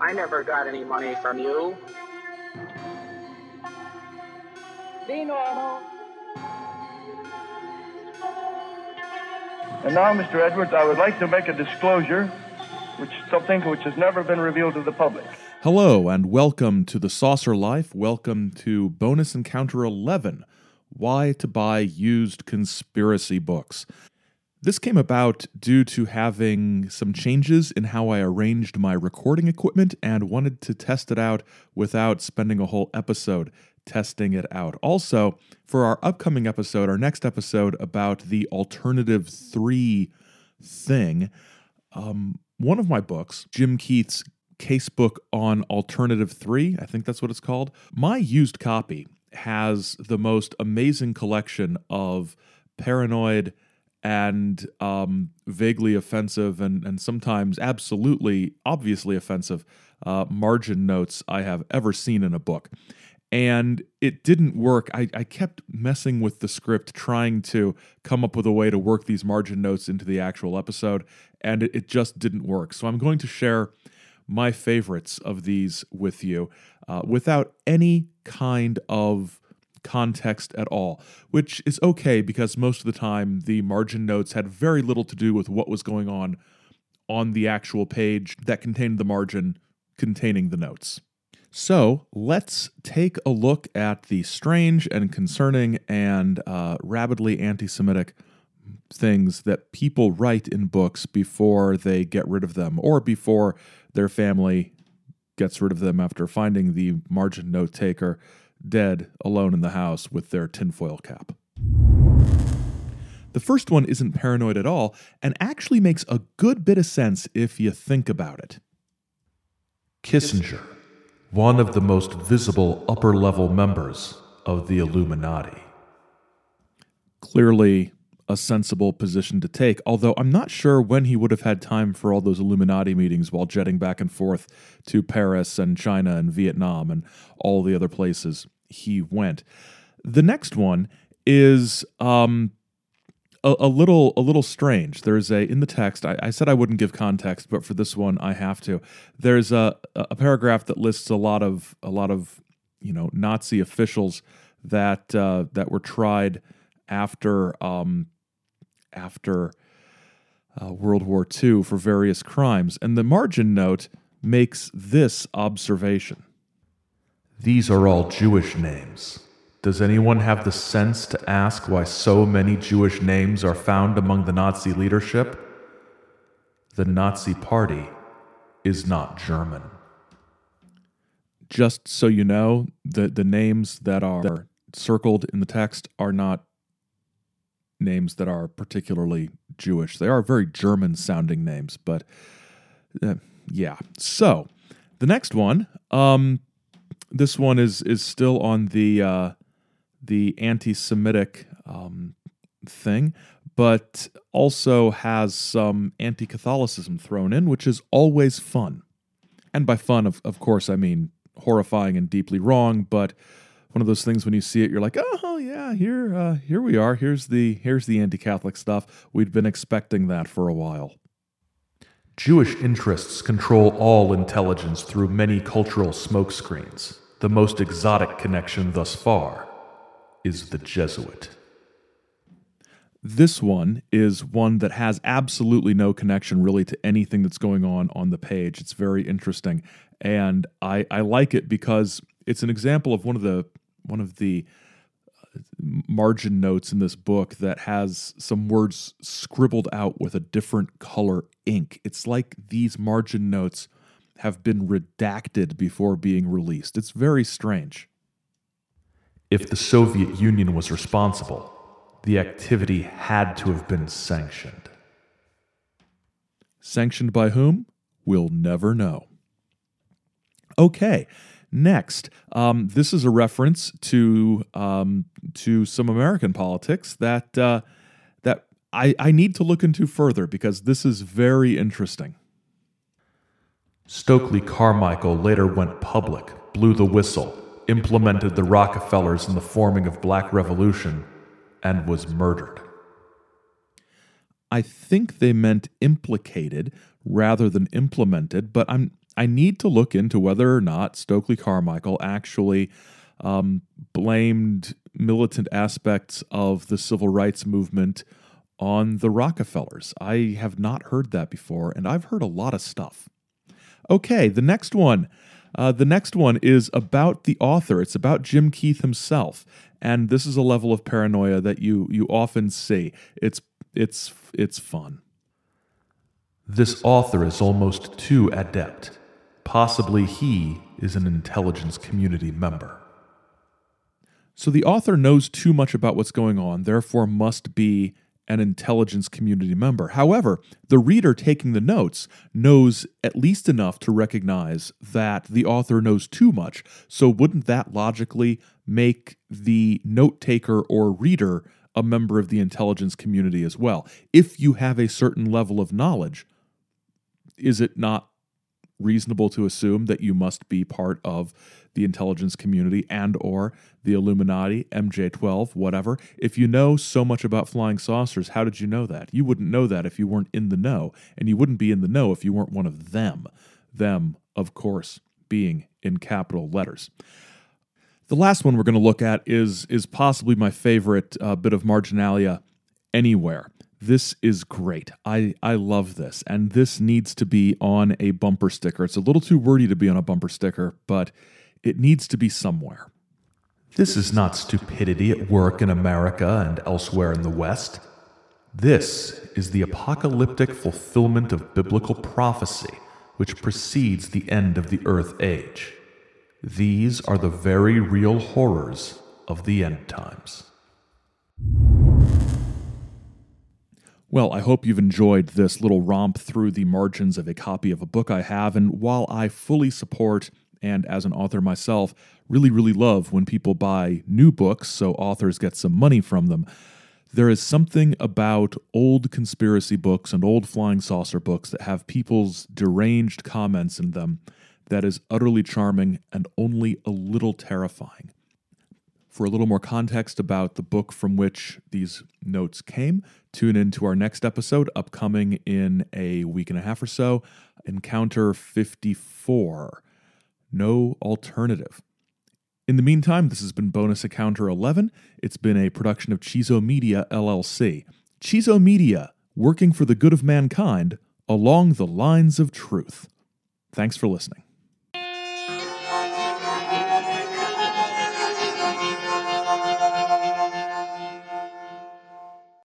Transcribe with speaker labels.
Speaker 1: I never got any money from you.
Speaker 2: Be normal.
Speaker 3: And now, Mr. Edwards, I would like to make a disclosure, which something which has never been revealed to the public.
Speaker 4: Hello, and welcome to the Saucer Life. Welcome to Bonus Encounter 11 Why to Buy Used Conspiracy Books. This came about due to having some changes in how I arranged my recording equipment and wanted to test it out without spending a whole episode testing it out. Also, for our upcoming episode, our next episode about the Alternative 3 thing, um, one of my books, Jim Keith's Casebook on Alternative 3, I think that's what it's called, my used copy has the most amazing collection of paranoid and um, vaguely offensive and, and sometimes absolutely obviously offensive uh, margin notes I have ever seen in a book and it didn't work. I, I, kept messing with the script, trying to come up with a way to work these margin notes into the actual episode, and it, it just didn't work. So I'm going to share my favorites of these with you uh, without any kind of context at all, which is okay because most of the time the margin notes had very little to do with what was going on on the actual page that contained the margin containing the notes. So let's take a look at the strange and concerning and uh, rabidly anti Semitic things that people write in books before they get rid of them or before their family gets rid of them after finding the margin note taker dead alone in the house with their tinfoil cap. The first one isn't paranoid at all and actually makes a good bit of sense if you think about it.
Speaker 5: Kissinger one of the most visible upper level members of the Illuminati.
Speaker 4: Clearly, a sensible position to take, although I'm not sure when he would have had time for all those Illuminati meetings while jetting back and forth to Paris and China and Vietnam and all the other places he went. The next one is um, a, a, little a little strange. There's a in the text. I, I, said I wouldn't give context, but for this one I have to. There's a a paragraph that lists a lot of a lot of you know Nazi officials that uh, that were tried after um, after uh, World War II for various crimes, and the margin note makes this observation.
Speaker 5: These are all Jewish names. Does anyone have the sense to ask why so many Jewish names are found among the Nazi leadership? The Nazi Party is not German.
Speaker 4: Just so you know, the, the names that are circled in the text are not names that are particularly Jewish. They are very German sounding names, but uh, yeah. So the next one, um, this one is is still on the uh, the anti Semitic um, thing, but also has some anti Catholicism thrown in, which is always fun. And by fun, of, of course, I mean horrifying and deeply wrong, but one of those things when you see it, you're like, oh yeah, here, uh, here we are. Here's the here's the anti-Catholic stuff. We'd been expecting that for a while.
Speaker 5: Jewish interests control all intelligence through many cultural smokescreens. The most exotic connection thus far is the Jesuit.
Speaker 4: This one is one that has absolutely no connection really to anything that's going on on the page. It's very interesting, and I, I like it because it's an example of one of the one of the uh, margin notes in this book that has some words scribbled out with a different color ink. It's like these margin notes have been redacted before being released. It's very strange.
Speaker 5: If the Soviet Union was responsible, the activity had to have been sanctioned.
Speaker 4: Sanctioned by whom? We'll never know. Okay, next, um, this is a reference to um, to some American politics that uh, that I, I need to look into further because this is very interesting.
Speaker 5: Stokely Carmichael later went public, blew the whistle, implemented the Rockefellers in the forming of Black Revolution, and was murdered.
Speaker 4: I think they meant implicated rather than implemented, but I'm I need to look into whether or not Stokely Carmichael actually um, blamed militant aspects of the civil rights movement on the Rockefellers. I have not heard that before, and I've heard a lot of stuff. Okay, the next one. Uh, the next one is about the author. It's about Jim Keith himself, and this is a level of paranoia that you you often see. It's it's it's fun.
Speaker 5: This author is almost too adept. Possibly he is an intelligence community member.
Speaker 4: So the author knows too much about what's going on, therefore must be an intelligence community member. However, the reader taking the notes knows at least enough to recognize that the author knows too much. So, wouldn't that logically make the note taker or reader a member of the intelligence community as well? If you have a certain level of knowledge, is it not reasonable to assume that you must be part of the intelligence community and or the Illuminati, MJ12, whatever. If you know so much about flying saucers, how did you know that? You wouldn't know that if you weren't in the know, and you wouldn't be in the know if you weren't one of them. Them, of course, being in capital letters. The last one we're going to look at is is possibly my favorite uh, bit of marginalia anywhere. This is great. I, I love this. And this needs to be on a bumper sticker. It's a little too wordy to be on a bumper sticker, but it needs to be somewhere.
Speaker 5: This is not stupidity at work in America and elsewhere in the West. This is the apocalyptic fulfillment of biblical prophecy which precedes the end of the earth age. These are the very real horrors of the end times.
Speaker 4: Well, I hope you've enjoyed this little romp through the margins of a copy of a book I have. And while I fully support, and as an author myself, really, really love when people buy new books so authors get some money from them, there is something about old conspiracy books and old flying saucer books that have people's deranged comments in them that is utterly charming and only a little terrifying. For a little more context about the book from which these notes came, tune in to our next episode, upcoming in a week and a half or so Encounter 54 No Alternative. In the meantime, this has been Bonus Encounter 11. It's been a production of Chizo Media LLC. Chizo Media, working for the good of mankind along the lines of truth. Thanks for listening.